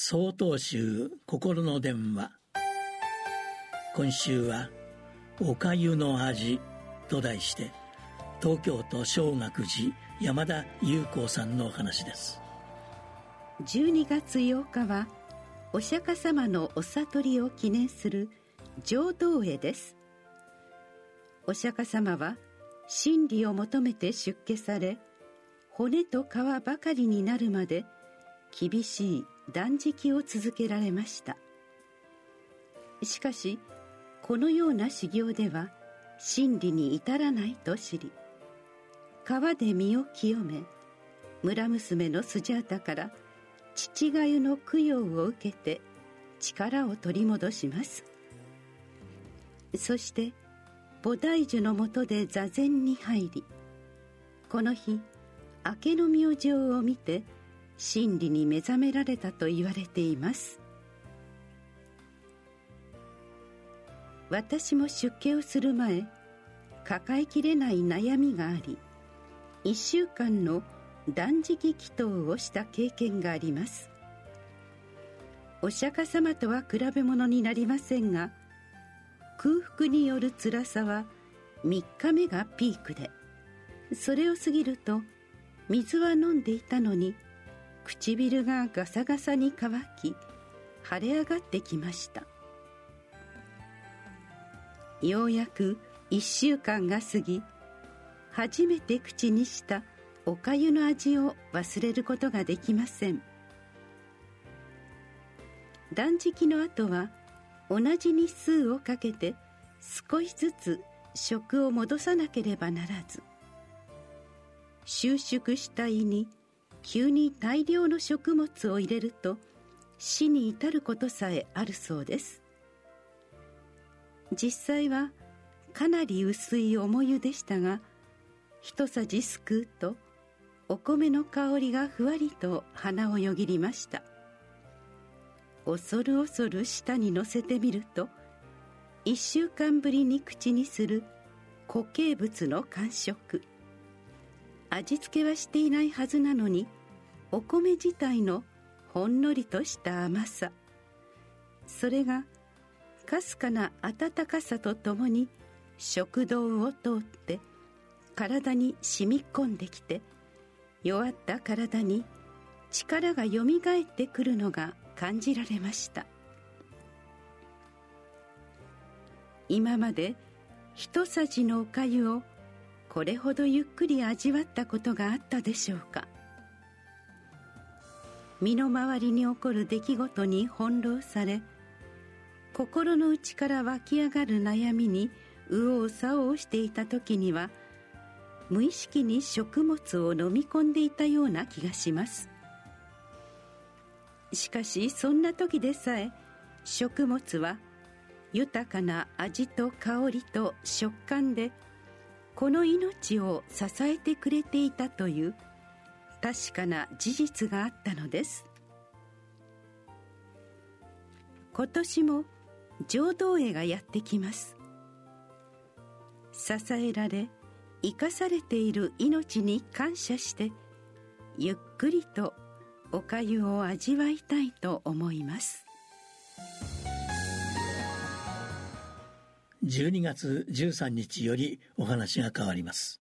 総統集心の電話。今週は「おかゆの味」と題して東京都小学寺山田裕子さんのお話です。12月8日はお釈迦様のお悟りを記念する浄土絵です。お釈迦様は真理を求めて出家され骨と皮ばかりになるまで厳しい断食を続けられました。しかしこのような修行では真理に至らないと知り川で身を清め村娘のスジャータから父がゆの供養を受けて力を取り戻します。そして菩提樹のもとで座禅に入りこの日明けの明星を見て真理に目覚められたと言われています。私も出家をする前抱えきれない悩みがあり1週間の断食祈祷をした経験があります。お釈迦様とは比べ物になりませんが空腹による辛さは3日目がピークでそれを過ぎると水は飲んでいたのに唇がガサガサに乾き腫れ上がってきました。ようやく1週間が過ぎ初めて口にしたおかゆの味を忘れることができません。断食の後は同じ日数をかけて少しずつ食を戻さなければならず収縮した胃に急に大量の食物を入れると死に至ることさえあるそうです。実際はかなり薄い重湯でしたが一さじすくうとお米の香りがふわりと鼻をよぎりました。恐る恐る舌に乗せてみると一週間ぶりに口にする固形物の感触。味付けはしていないはずなのにお米自体のほんのりとした甘さ。それがかすかな温かさとともに食道を通って体に染み込んできて弱った体に力がよみがえってくるのが感じられました。今まで一さじのおかゆをこれほどゆっくり味わったことがあったでしょうか。身の回りに起こる出来事に翻弄され心の内から湧き上がる悩みに右往左往していた時には無意識に食物を飲み込んでいたような気がします。しかしそんな時でさえ食物は豊かな味と香りと食感でこの命を支えてくれていたという確かな事実があったのです。今年も浄土へがやってきます。支えられ生かされている命に感謝してゆっくりとおかゆを味わいたいと思います。12月13日よりお話が変わります。